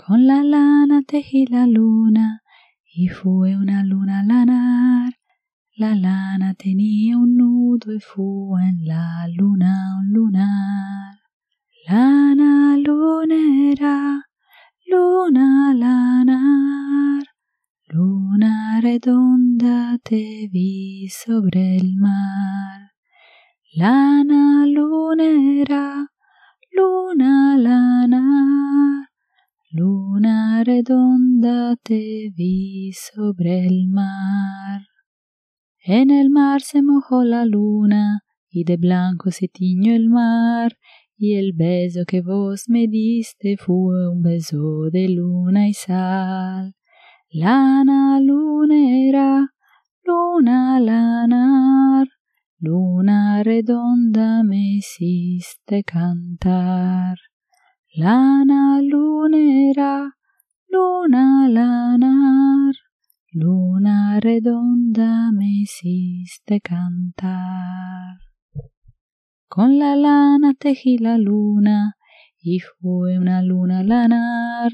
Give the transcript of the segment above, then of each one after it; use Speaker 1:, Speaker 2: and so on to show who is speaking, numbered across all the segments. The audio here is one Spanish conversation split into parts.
Speaker 1: Con la lana tejí la luna y fue una luna lanar. La lana tenía un nudo y fue en la luna un lunar. Lana lunera, luna lanar, luna redonda te vi sobre el mar. Lana lunera, redonda te vi sobre el mar. En el mar se mojó la luna y de blanco se tiñó el mar y el beso que vos me diste fue un beso de luna y sal. Lana lunera, luna lanar, luna redonda me hiciste cantar. Lana lunera, redonda me hiciste cantar. Con la lana tejí la luna y fue una luna lanar.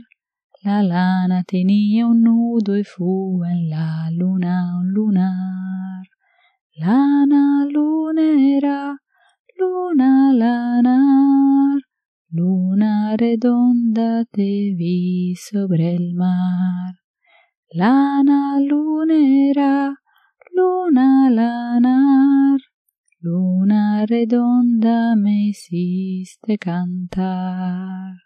Speaker 1: La lana tenía un nudo y fue en la luna un lunar. Lana lunera, luna lanar, luna redonda te vi sobre el mar. Lana lunera, redonda me hiciste cantar.